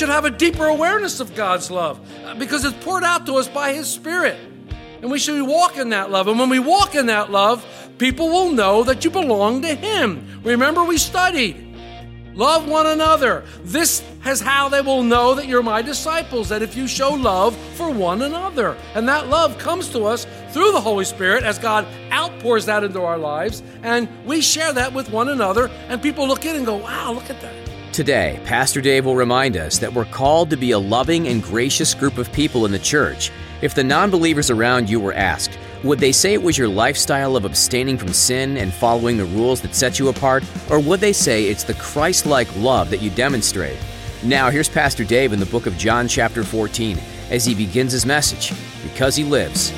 Should have a deeper awareness of God's love uh, because it's poured out to us by His Spirit. And we should walk in that love. And when we walk in that love, people will know that you belong to Him. Remember, we studied. Love one another. This is how they will know that you're my disciples, that if you show love for one another. And that love comes to us through the Holy Spirit as God outpours that into our lives. And we share that with one another. And people look in and go, wow, look at that. Today, Pastor Dave will remind us that we're called to be a loving and gracious group of people in the church. If the non believers around you were asked, would they say it was your lifestyle of abstaining from sin and following the rules that set you apart, or would they say it's the Christ like love that you demonstrate? Now, here's Pastor Dave in the book of John, chapter 14, as he begins his message Because He Lives.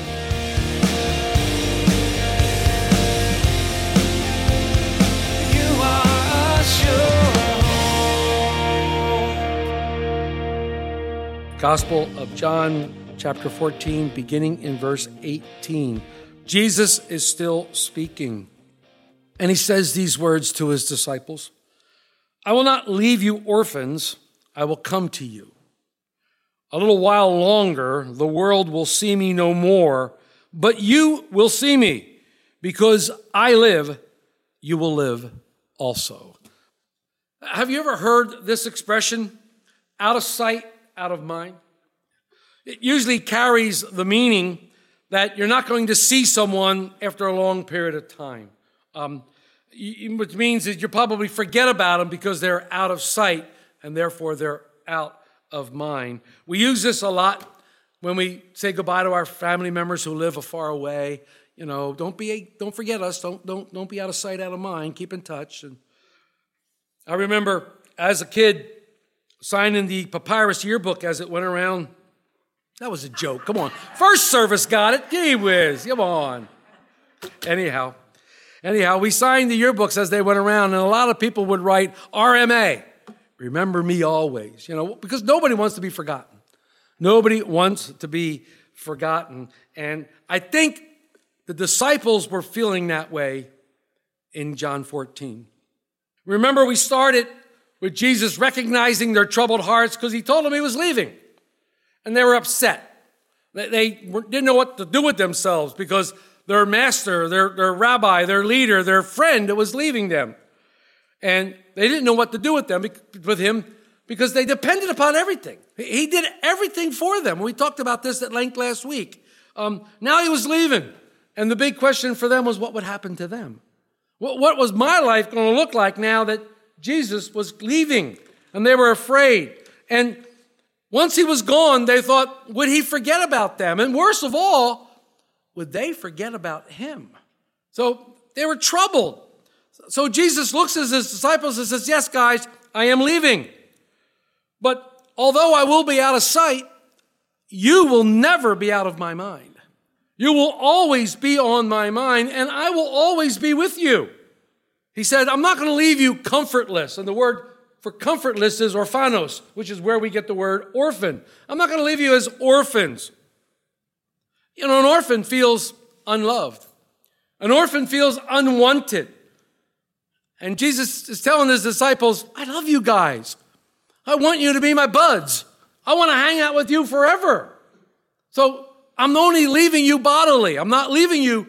Gospel of John, chapter 14, beginning in verse 18. Jesus is still speaking, and he says these words to his disciples I will not leave you orphans, I will come to you. A little while longer, the world will see me no more, but you will see me. Because I live, you will live also. Have you ever heard this expression? Out of sight, out of mind. It usually carries the meaning that you're not going to see someone after a long period of time. Um, which means that you probably forget about them because they're out of sight and therefore they're out of mind. We use this a lot when we say goodbye to our family members who live far away. You know, don't be don't forget us. Don't don't don't be out of sight, out of mind. Keep in touch. And I remember as a kid signing the papyrus yearbook as it went around. That was a joke. Come on. First service got it. Gee whiz. Come on. Anyhow, anyhow, we signed the yearbooks as they went around, and a lot of people would write RMA, remember me always, you know, because nobody wants to be forgotten. Nobody wants to be forgotten. And I think the disciples were feeling that way in John 14. Remember, we started with Jesus recognizing their troubled hearts because he told them he was leaving. And they were upset. They, they didn't know what to do with themselves because their master, their, their rabbi, their leader, their friend was leaving them. And they didn't know what to do with them, with him, because they depended upon everything. He did everything for them. We talked about this at length last week. Um, now he was leaving. And the big question for them was what would happen to them? What, what was my life going to look like now that Jesus was leaving? And they were afraid. And once he was gone, they thought, would he forget about them? And worst of all, would they forget about him? So they were troubled. So Jesus looks at his disciples and says, Yes, guys, I am leaving. But although I will be out of sight, you will never be out of my mind. You will always be on my mind, and I will always be with you. He said, I'm not going to leave you comfortless. And the word for comfortless is orphanos, which is where we get the word orphan. I'm not going to leave you as orphans. You know, an orphan feels unloved, an orphan feels unwanted. And Jesus is telling his disciples, I love you guys. I want you to be my buds. I want to hang out with you forever. So I'm only leaving you bodily. I'm not leaving you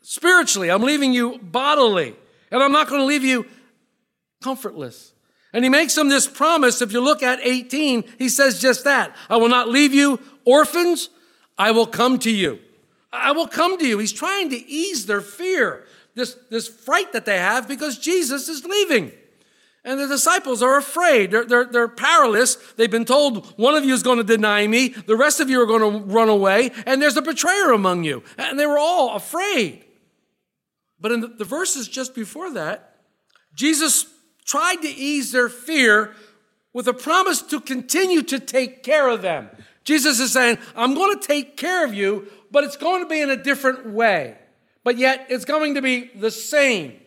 spiritually. I'm leaving you bodily. And I'm not going to leave you comfortless. And he makes them this promise. If you look at 18, he says just that I will not leave you orphans, I will come to you. I will come to you. He's trying to ease their fear, this, this fright that they have because Jesus is leaving. And the disciples are afraid. They're, they're, they're powerless. They've been told one of you is going to deny me, the rest of you are going to run away, and there's a betrayer among you. And they were all afraid. But in the, the verses just before that, Jesus tried to ease their fear with a promise to continue to take care of them. Jesus is saying, I'm going to take care of you, but it's going to be in a different way. But yet, it's going to be the same.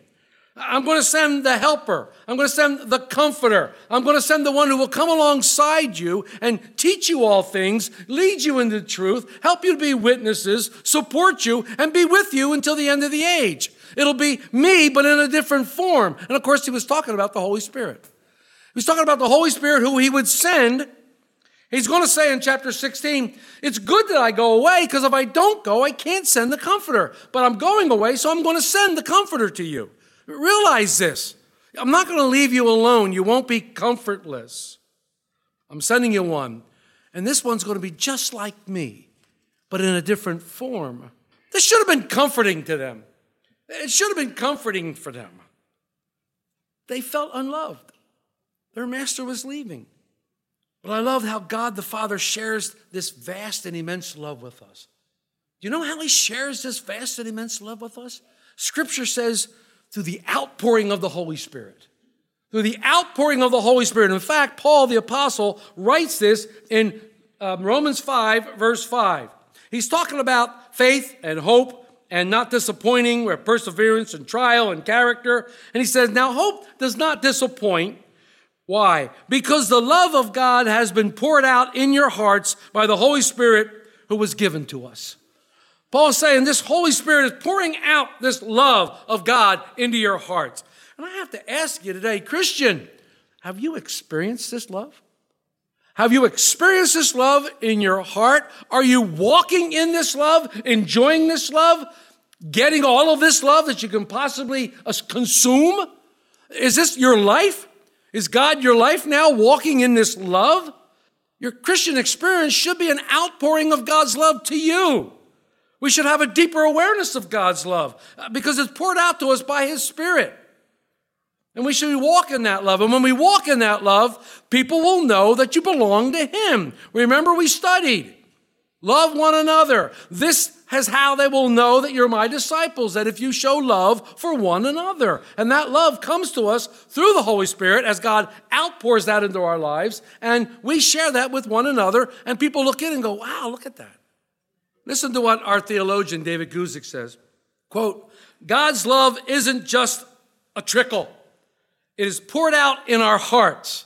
I'm going to send the helper. I'm going to send the comforter. I'm going to send the one who will come alongside you and teach you all things, lead you into truth, help you to be witnesses, support you, and be with you until the end of the age. It'll be me, but in a different form. And of course, he was talking about the Holy Spirit. He was talking about the Holy Spirit who he would send. He's going to say in chapter 16, it's good that I go away because if I don't go, I can't send the comforter. But I'm going away, so I'm going to send the comforter to you. Realize this. I'm not going to leave you alone. You won't be comfortless. I'm sending you one. And this one's going to be just like me, but in a different form. This should have been comforting to them. It should have been comforting for them. They felt unloved. Their master was leaving. But I love how God the Father shares this vast and immense love with us. Do you know how He shares this vast and immense love with us? Scripture says through the outpouring of the Holy Spirit. Through the outpouring of the Holy Spirit. In fact, Paul the Apostle writes this in um, Romans 5, verse 5. He's talking about faith and hope and not disappointing, where perseverance and trial and character. And he says, Now hope does not disappoint. Why? Because the love of God has been poured out in your hearts by the Holy Spirit who was given to us. Paul's saying this Holy Spirit is pouring out this love of God into your hearts. And I have to ask you today, Christian, have you experienced this love? Have you experienced this love in your heart? Are you walking in this love, enjoying this love, getting all of this love that you can possibly uh, consume? Is this your life? Is God your life now walking in this love? Your Christian experience should be an outpouring of God's love to you. We should have a deeper awareness of God's love uh, because it's poured out to us by His Spirit. And we should walk in that love. And when we walk in that love, people will know that you belong to Him. Remember, we studied love one another. This is how they will know that you're my disciples, that if you show love for one another. And that love comes to us through the Holy Spirit as God outpours that into our lives. And we share that with one another. And people look in and go, wow, look at that. Listen to what our theologian David Guzik says. Quote, God's love isn't just a trickle. It is poured out in our hearts.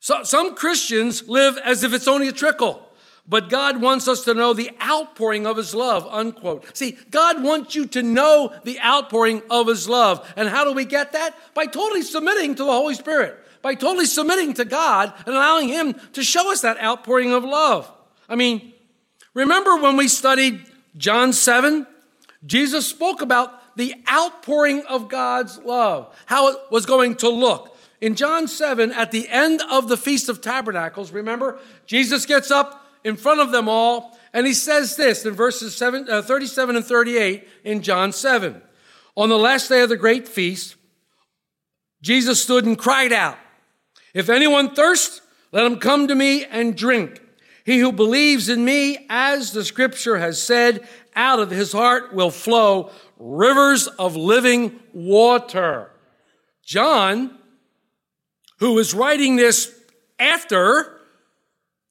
So, some Christians live as if it's only a trickle, but God wants us to know the outpouring of His love, unquote. See, God wants you to know the outpouring of His love. And how do we get that? By totally submitting to the Holy Spirit, by totally submitting to God and allowing Him to show us that outpouring of love. I mean, Remember when we studied John 7? Jesus spoke about the outpouring of God's love, how it was going to look. In John 7, at the end of the Feast of Tabernacles, remember, Jesus gets up in front of them all and he says this in verses 7, uh, 37 and 38 in John 7. On the last day of the great feast, Jesus stood and cried out, If anyone thirsts, let him come to me and drink. He who believes in me, as the scripture has said, out of his heart will flow rivers of living water. John, who is writing this after,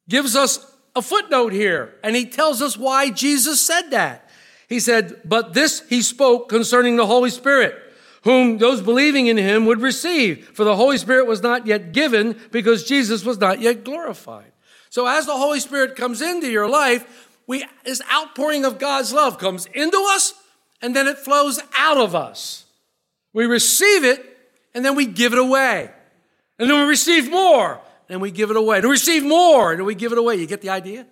gives us a footnote here, and he tells us why Jesus said that. He said, But this he spoke concerning the Holy Spirit, whom those believing in him would receive, for the Holy Spirit was not yet given because Jesus was not yet glorified. So as the Holy Spirit comes into your life, we, this outpouring of God's love comes into us and then it flows out of us. We receive it and then we give it away. And then we receive more and we give it away. To receive more and we give it away. You get the idea?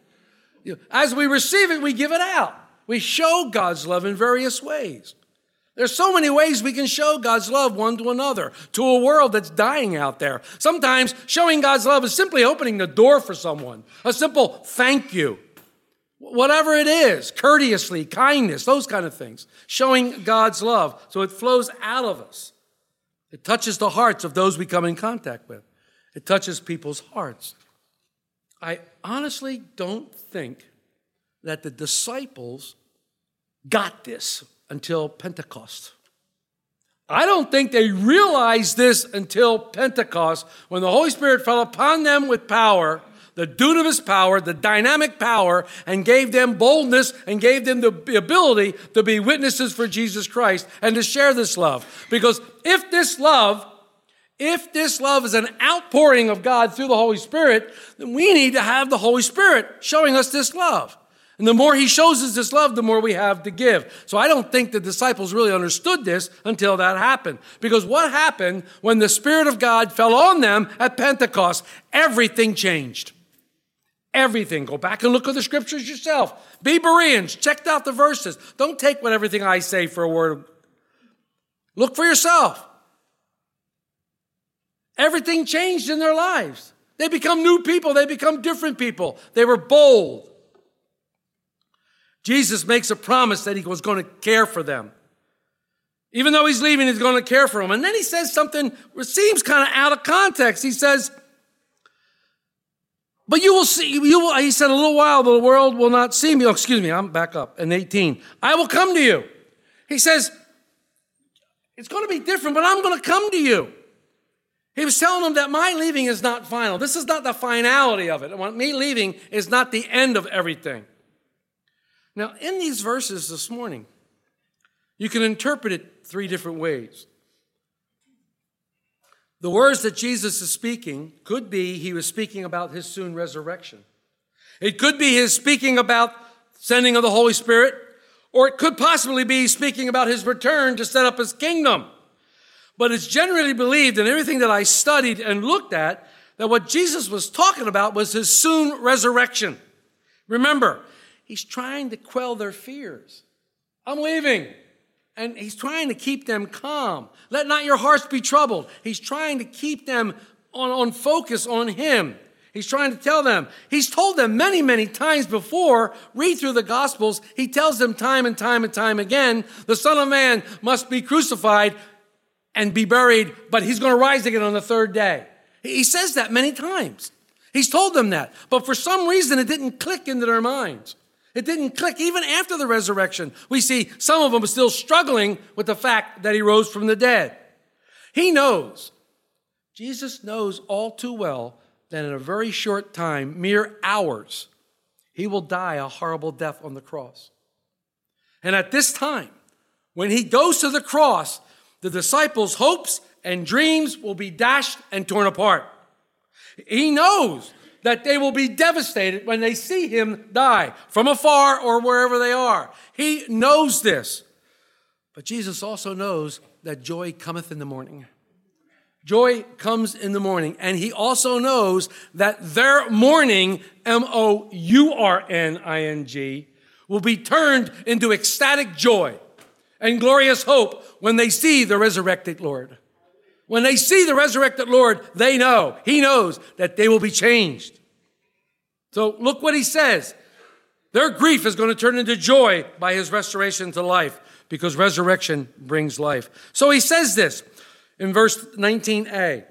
As we receive it, we give it out. We show God's love in various ways. There's so many ways we can show God's love one to another, to a world that's dying out there. Sometimes showing God's love is simply opening the door for someone, a simple thank you. Whatever it is, courteously, kindness, those kind of things. Showing God's love so it flows out of us. It touches the hearts of those we come in contact with, it touches people's hearts. I honestly don't think that the disciples got this until Pentecost. I don't think they realized this until Pentecost when the Holy Spirit fell upon them with power, the dunamis power, the dynamic power, and gave them boldness and gave them the ability to be witnesses for Jesus Christ and to share this love. Because if this love, if this love is an outpouring of God through the Holy Spirit, then we need to have the Holy Spirit showing us this love. And the more he shows us this love, the more we have to give. So I don't think the disciples really understood this until that happened. Because what happened when the Spirit of God fell on them at Pentecost? Everything changed. Everything. Go back and look at the scriptures yourself. Be Bereans. Check out the verses. Don't take what everything I say for a word. Look for yourself. Everything changed in their lives. They become new people. They become different people. They were bold. Jesus makes a promise that he was going to care for them. Even though he's leaving, he's going to care for them. And then he says something that seems kind of out of context. He says, but you will see, you will, he said, a little while, the world will not see me. Oh, excuse me, I'm back up in 18. I will come to you. He says, it's going to be different, but I'm going to come to you. He was telling them that my leaving is not final. This is not the finality of it. Me leaving is not the end of everything. Now, in these verses this morning, you can interpret it three different ways. The words that Jesus is speaking could be he was speaking about his soon resurrection. It could be his speaking about sending of the Holy Spirit, or it could possibly be speaking about his return to set up his kingdom. But it's generally believed in everything that I studied and looked at that what Jesus was talking about was his soon resurrection. Remember, he's trying to quell their fears. I'm leaving. And he's trying to keep them calm. Let not your hearts be troubled. He's trying to keep them on, on focus on him. He's trying to tell them. He's told them many, many times before. Read through the Gospels. He tells them time and time and time again the Son of Man must be crucified and be buried, but he's going to rise again on the third day. He says that many times. He's told them that. But for some reason, it didn't click into their minds. It didn't click even after the resurrection. We see some of them still struggling with the fact that he rose from the dead. He knows, Jesus knows all too well that in a very short time, mere hours, he will die a horrible death on the cross. And at this time, when he goes to the cross, the disciples' hopes and dreams will be dashed and torn apart. He knows that they will be devastated when they see him die from afar or wherever they are. He knows this. But Jesus also knows that joy cometh in the morning. Joy comes in the morning. And he also knows that their mourning, M O U R N I N G, will be turned into ecstatic joy and glorious hope when they see the resurrected Lord. When they see the resurrected Lord, they know, He knows that they will be changed. So look what He says. Their grief is going to turn into joy by His restoration to life because resurrection brings life. So He says this in verse 19a.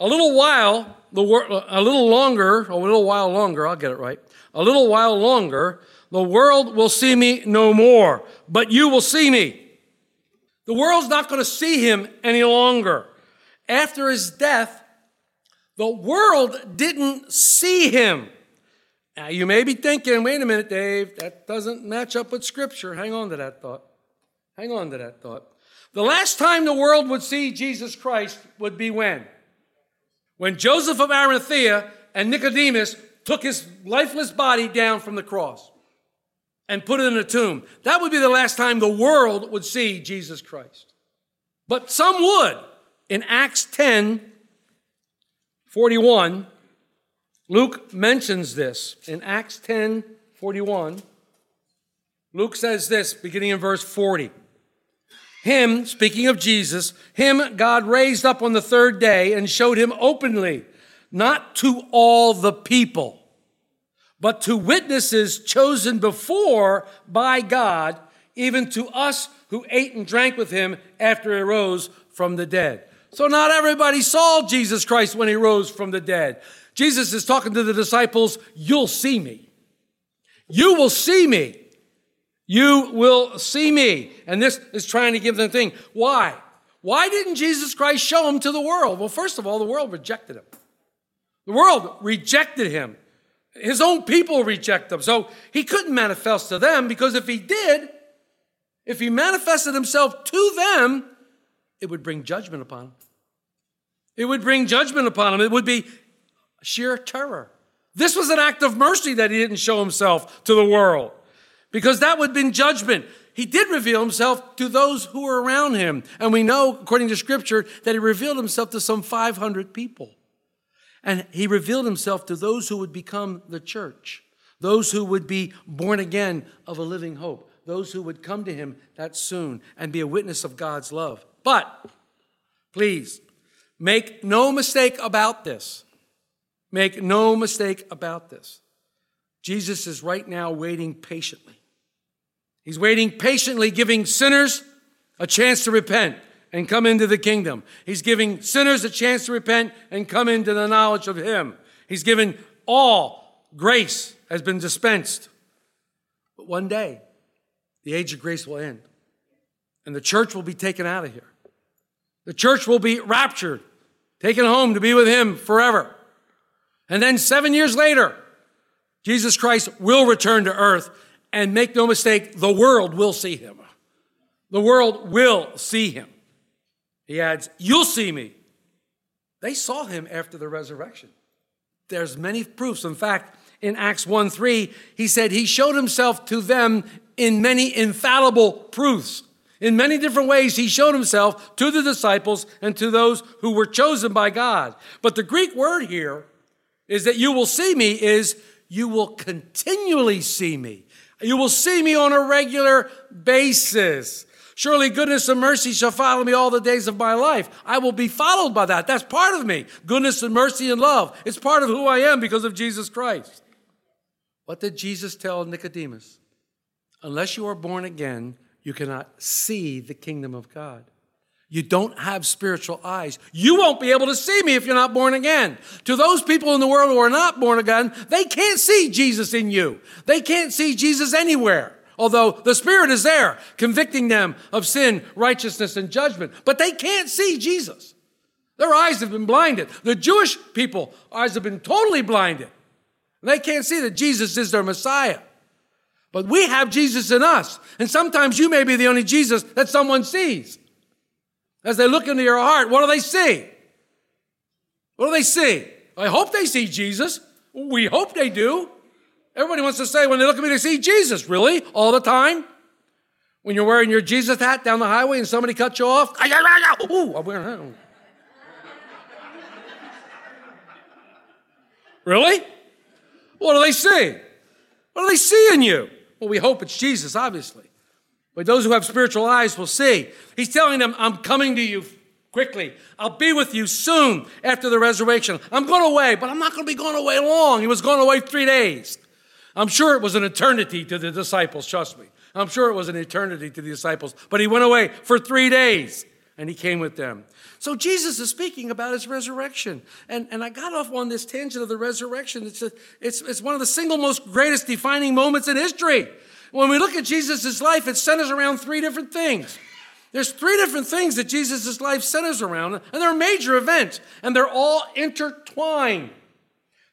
A little while, the wor- a little longer, a little while longer, I'll get it right. A little while longer, the world will see me no more, but you will see me. The world's not going to see him any longer. After his death, the world didn't see him. Now, you may be thinking, wait a minute, Dave, that doesn't match up with Scripture. Hang on to that thought. Hang on to that thought. The last time the world would see Jesus Christ would be when? When Joseph of Arimathea and Nicodemus took his lifeless body down from the cross and put it in a tomb. That would be the last time the world would see Jesus Christ. But some would. In Acts 10 41, Luke mentions this. In Acts 10 41, Luke says this, beginning in verse 40. Him, speaking of Jesus, him God raised up on the third day and showed him openly, not to all the people but to witnesses chosen before by God, even to us who ate and drank with him after he rose from the dead. So not everybody saw Jesus Christ when he rose from the dead. Jesus is talking to the disciples, you'll see me. You will see me. You will see me. And this is trying to give them a thing. Why? Why didn't Jesus Christ show him to the world? Well, first of all, the world rejected him. The world rejected him. His own people reject him. So he couldn't manifest to them because if he did, if he manifested himself to them, it would bring judgment upon him. It would bring judgment upon him. It would be sheer terror. This was an act of mercy that he didn't show himself to the world because that would have been judgment. He did reveal himself to those who were around him. And we know, according to scripture, that he revealed himself to some 500 people. And he revealed himself to those who would become the church, those who would be born again of a living hope, those who would come to him that soon and be a witness of God's love. But please, make no mistake about this. Make no mistake about this. Jesus is right now waiting patiently. He's waiting patiently, giving sinners a chance to repent and come into the kingdom. He's giving sinners a chance to repent and come into the knowledge of Him. He's given all grace has been dispensed. But one day, the age of grace will end, and the church will be taken out of here. The church will be raptured, taken home to be with Him forever. And then seven years later, Jesus Christ will return to earth, and make no mistake, the world will see Him. The world will see Him. He adds, You'll see me. They saw him after the resurrection. There's many proofs. In fact, in Acts 1 3, he said he showed himself to them in many infallible proofs. In many different ways, he showed himself to the disciples and to those who were chosen by God. But the Greek word here is that you will see me, is you will continually see me. You will see me on a regular basis. Surely goodness and mercy shall follow me all the days of my life. I will be followed by that. That's part of me. Goodness and mercy and love. It's part of who I am because of Jesus Christ. What did Jesus tell Nicodemus? Unless you are born again, you cannot see the kingdom of God. You don't have spiritual eyes. You won't be able to see me if you're not born again. To those people in the world who are not born again, they can't see Jesus in you. They can't see Jesus anywhere. Although the Spirit is there, convicting them of sin, righteousness, and judgment. But they can't see Jesus. Their eyes have been blinded. The Jewish people eyes have been totally blinded. They can't see that Jesus is their Messiah. But we have Jesus in us. And sometimes you may be the only Jesus that someone sees. As they look into your heart, what do they see? What do they see? I hope they see Jesus. We hope they do. Everybody wants to say when they look at me, they see Jesus. Really? All the time? When you're wearing your Jesus hat down the highway and somebody cuts you off, ooh, I'm wearing that. Really? What do they see? What do they see in you? Well, we hope it's Jesus, obviously. But those who have spiritual eyes will see. He's telling them, I'm coming to you quickly. I'll be with you soon after the resurrection. I'm going away, but I'm not going to be going away long. He was going away three days. I'm sure it was an eternity to the disciples, trust me. I'm sure it was an eternity to the disciples, but he went away for three days and he came with them. So Jesus is speaking about his resurrection. And, and I got off on this tangent of the resurrection. It's, a, it's, it's one of the single most greatest defining moments in history. When we look at Jesus' life, it centers around three different things. There's three different things that Jesus' life centers around, and they're major events, and they're all intertwined.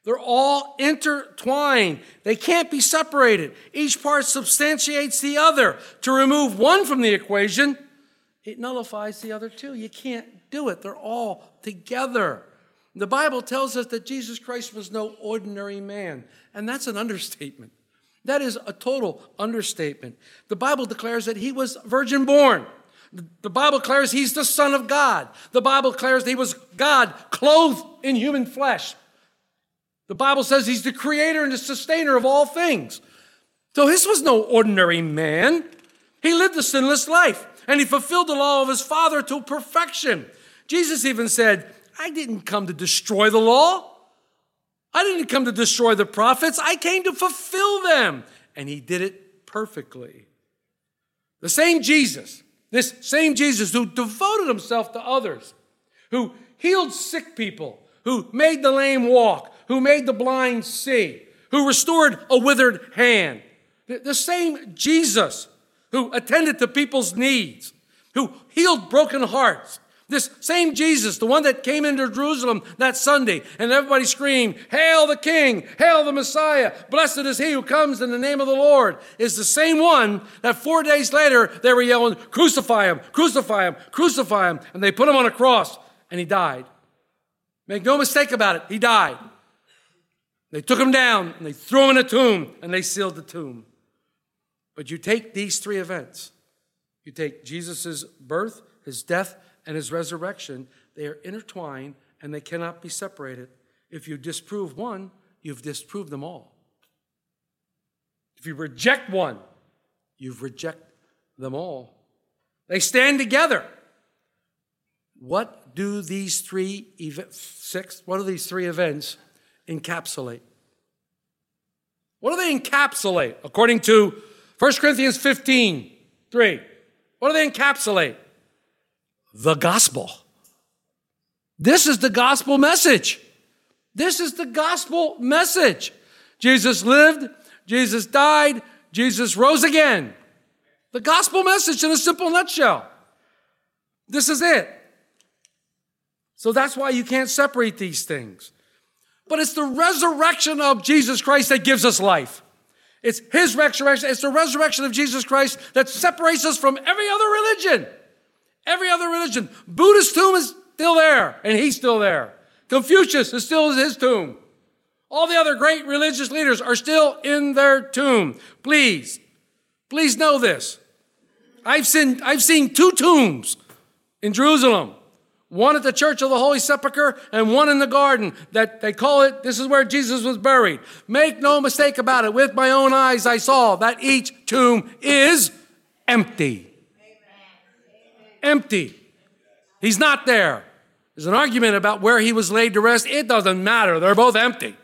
They're all intertwined. They can't be separated. Each part substantiates the other. To remove one from the equation, it nullifies the other two. You can't do it. They're all together. The Bible tells us that Jesus Christ was no ordinary man, and that's an understatement. That is a total understatement. The Bible declares that he was virgin born. The Bible declares he's the Son of God. The Bible declares he was God clothed in human flesh. The Bible says he's the creator and the sustainer of all things. So this was no ordinary man. He lived a sinless life and he fulfilled the law of his father to perfection. Jesus even said, I didn't come to destroy the law. I didn't come to destroy the prophets. I came to fulfill them. And he did it perfectly. The same Jesus, this same Jesus who devoted himself to others, who healed sick people, who made the lame walk, who made the blind see, who restored a withered hand. The same Jesus who attended to people's needs, who healed broken hearts, This same Jesus, the one that came into Jerusalem that Sunday, and everybody screamed, Hail the King! Hail the Messiah! Blessed is he who comes in the name of the Lord, is the same one that four days later they were yelling, Crucify him! Crucify him! Crucify him! And they put him on a cross, and he died. Make no mistake about it, he died. They took him down, and they threw him in a tomb, and they sealed the tomb. But you take these three events you take Jesus' birth, his death, and his resurrection, they are intertwined and they cannot be separated. If you disprove one, you've disproved them all. If you reject one, you've rejected them all. They stand together. What do these three ev- six? What do these three events encapsulate? What do they encapsulate according to 1 Corinthians 15, 3? What do they encapsulate? The gospel. This is the gospel message. This is the gospel message. Jesus lived, Jesus died, Jesus rose again. The gospel message in a simple nutshell. This is it. So that's why you can't separate these things. But it's the resurrection of Jesus Christ that gives us life. It's His resurrection. It's the resurrection of Jesus Christ that separates us from every other religion. Every other religion. Buddha's tomb is still there, and he's still there. Confucius is still in his tomb. All the other great religious leaders are still in their tomb. Please, please know this. I've seen, I've seen two tombs in Jerusalem. One at the Church of the Holy Sepulchre and one in the garden that they call it, this is where Jesus was buried. Make no mistake about it. With my own eyes, I saw that each tomb is empty. Empty. He's not there. There's an argument about where he was laid to rest. It doesn't matter. They're both empty.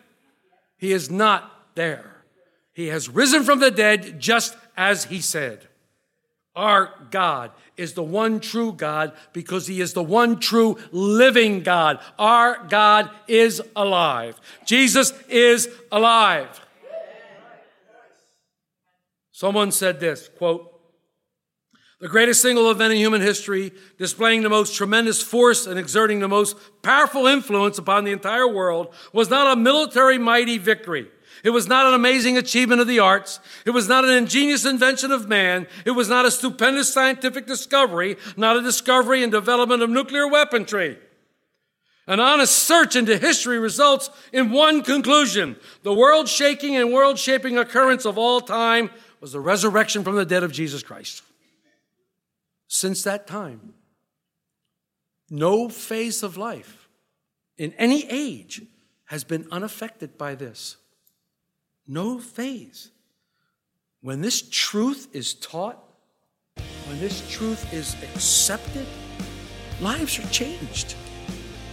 He is not there. He has risen from the dead just as he said. Our God is the one true God because he is the one true living God. Our God is alive. Jesus is alive. Someone said this quote, the greatest single event in human history, displaying the most tremendous force and exerting the most powerful influence upon the entire world, was not a military mighty victory. It was not an amazing achievement of the arts. It was not an ingenious invention of man. It was not a stupendous scientific discovery, not a discovery and development of nuclear weaponry. An honest search into history results in one conclusion. The world shaking and world shaping occurrence of all time was the resurrection from the dead of Jesus Christ. Since that time, no phase of life in any age has been unaffected by this. No phase. When this truth is taught, when this truth is accepted, lives are changed.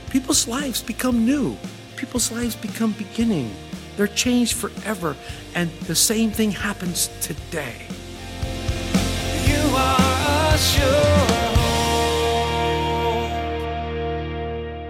People's lives become new. People's lives become beginning. They're changed forever. And the same thing happens today. You are a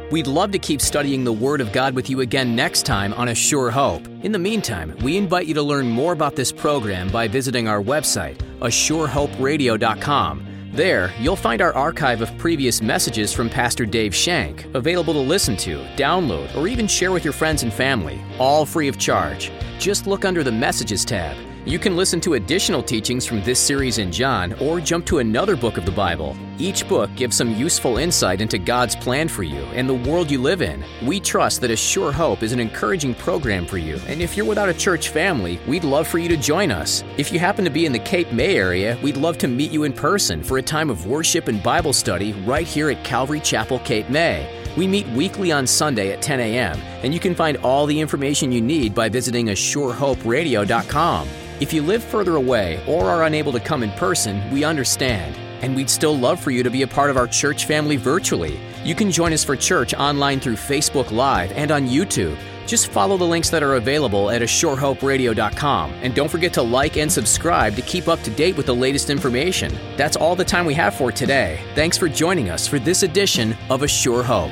We'd love to keep studying the Word of God with you again next time on A Sure Hope. In the meantime, we invite you to learn more about this program by visiting our website, ASureHopeRadio.com. There, you'll find our archive of previous messages from Pastor Dave Shank, available to listen to, download, or even share with your friends and family, all free of charge. Just look under the Messages tab. You can listen to additional teachings from this series in John or jump to another book of the Bible. Each book gives some useful insight into God's plan for you and the world you live in. We trust that A Sure Hope is an encouraging program for you, and if you're without a church family, we'd love for you to join us. If you happen to be in the Cape May area, we'd love to meet you in person for a time of worship and Bible study right here at Calvary Chapel, Cape May. We meet weekly on Sunday at 10 a.m., and you can find all the information you need by visiting ASureHopeRadio.com. If you live further away or are unable to come in person, we understand. And we'd still love for you to be a part of our church family virtually. You can join us for church online through Facebook Live and on YouTube. Just follow the links that are available at ASureHopeRadio.com. And don't forget to like and subscribe to keep up to date with the latest information. That's all the time we have for today. Thanks for joining us for this edition of A Sure Hope.